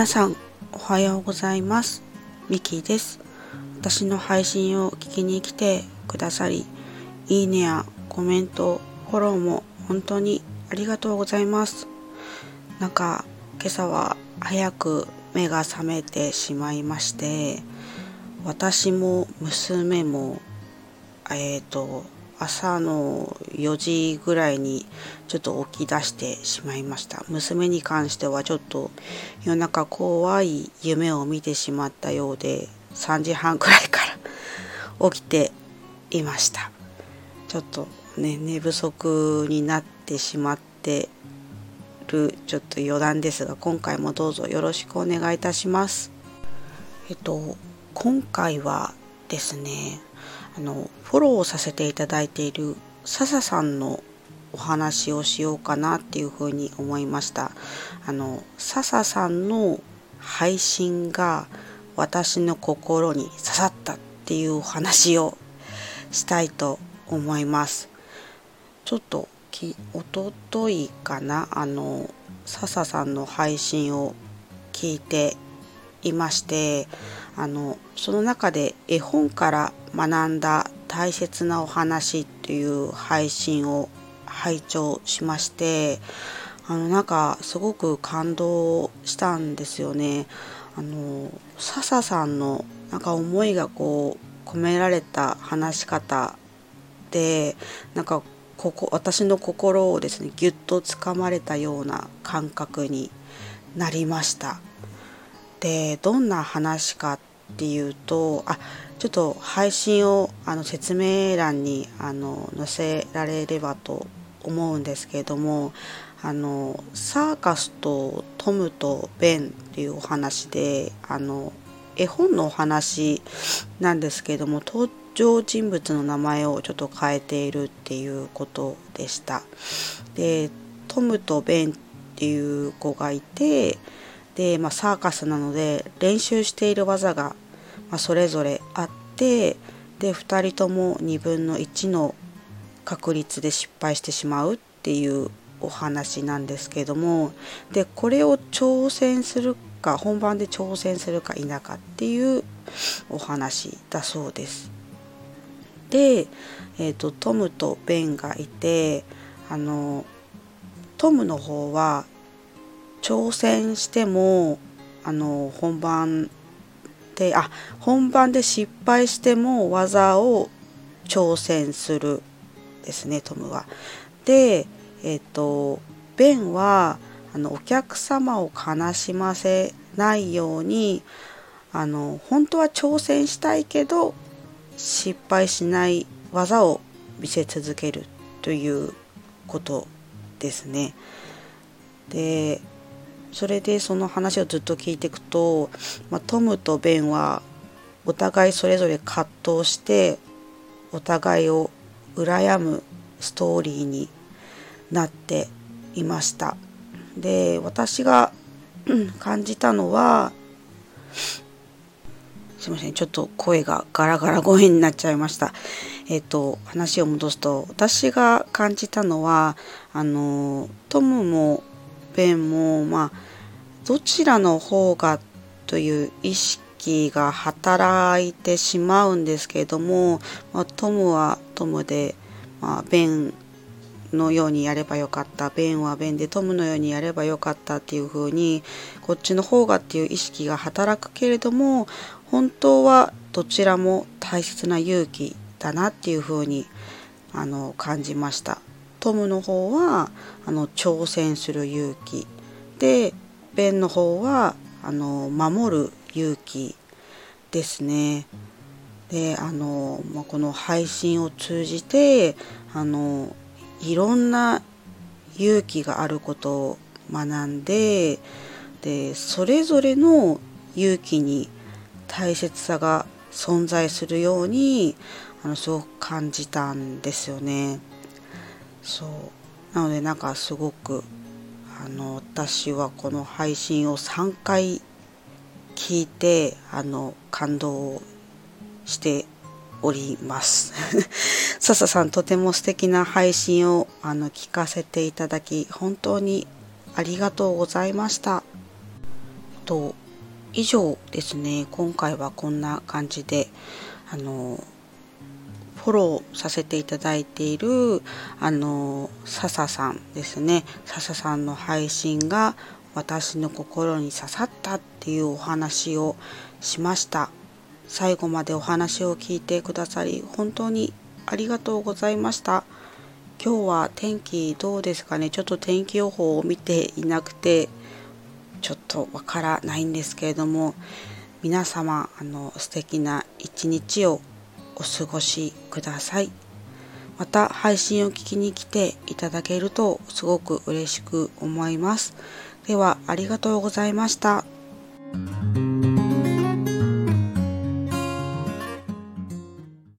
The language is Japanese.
皆さんおはようございます。ミキです。私の配信を聞きに来てくださりいいねやコメントフォローも本当にありがとうございます。なんか今朝は早く目が覚めてしまいまして私も娘もえっ、ー、と朝の4時ぐらいにちょっと起き出してしまいました。娘に関してはちょっと夜中怖い夢を見てしまったようで3時半くらいから起きていました。ちょっとね寝不足になってしまってるちょっと余談ですが今回もどうぞよろしくお願いいたします。えっと今回はですねあのフォローをさせていただいている笹さんのお話をしようかなっていうふうに思いました。あの笹さんの配信が私の心に刺さったっていうお話をしたいと思います。ちょっときおとといかなあの笹さんの配信を聞いていましてあのその中で絵本から学んだ大切なお話っていう配信を拝聴しましてあのなんかすごく感動したんですよね。あの笹さんのなんか思いがこう込められた話し方でなんかここ私の心をですねぎゅっとつかまれたような感覚になりました。でどんな話かっていうとあちょっと配信をあの説明欄にあの載せられればと思うんですけれどもあのサーカスとトムとベンっていうお話であの絵本のお話なんですけれども登場人物の名前をちょっと変えているっていうことでした。でトムとベンっていう子がいてで、まあ、サーカスなので練習している技が、まあ、それぞれあってで2人とも2分の1の確率で失敗してしまうっていうお話なんですけどもでこれを挑戦するか本番で挑戦するか否かっていうお話だそうです。で、えーと、とトムとベンがいてあのトムの方は挑戦してもあの本番であ本番で失敗しても技を挑戦するですねトムは。でえっ、とベンはあのお客様を悲しませないようにあの本当は挑戦したいけど失敗しない技を見せ続けるということですね。でそれでその話をずっと聞いていくと、まあ、トムとベンはお互いそれぞれ葛藤してお互いを羨むストーリーになっていました。で私が 感じたのはすいませんちょっと声がガラガラ声になっちゃいました。えっ、と話を戻すと私が感じたのはあのトムもペンもまあどちらの方がという意識が働いてしまうんですけれども、まあ、トムはトムで、まあ、ベンのようにやればよかったベンはベンでトムのようにやればよかったっていう風にこっちの方がっていう意識が働くけれども本当はどちらも大切な勇気だなっていう風にあに感じました。トムの方はあの挑戦する勇気でベンの方はあの守る勇気ですね。であの、まあ、この配信を通じてあのいろんな勇気があることを学んででそれぞれの勇気に大切さが存在するようにあのすごく感じたんですよね。そう。なのでなんかすごくあの私はこの配信を3回聞いてあの感動しております。笹さんとても素敵な配信をあの聞かせていただき本当にありがとうございました。と以上ですね。今回はこんな感じであのフォローさせていただいているあの笹さんですね。笹さんの配信が私の心に刺さったっていうお話をしました。最後までお話を聞いてくださり本当にありがとうございました。今日は天気どうですかね？ちょっと天気予報を見ていなくてちょっとわからないんですけれども皆様あの素敵な一日をお過ごしくださいまた配信を聞きに来ていただけるとすごく嬉しく思いますではありがとうございました。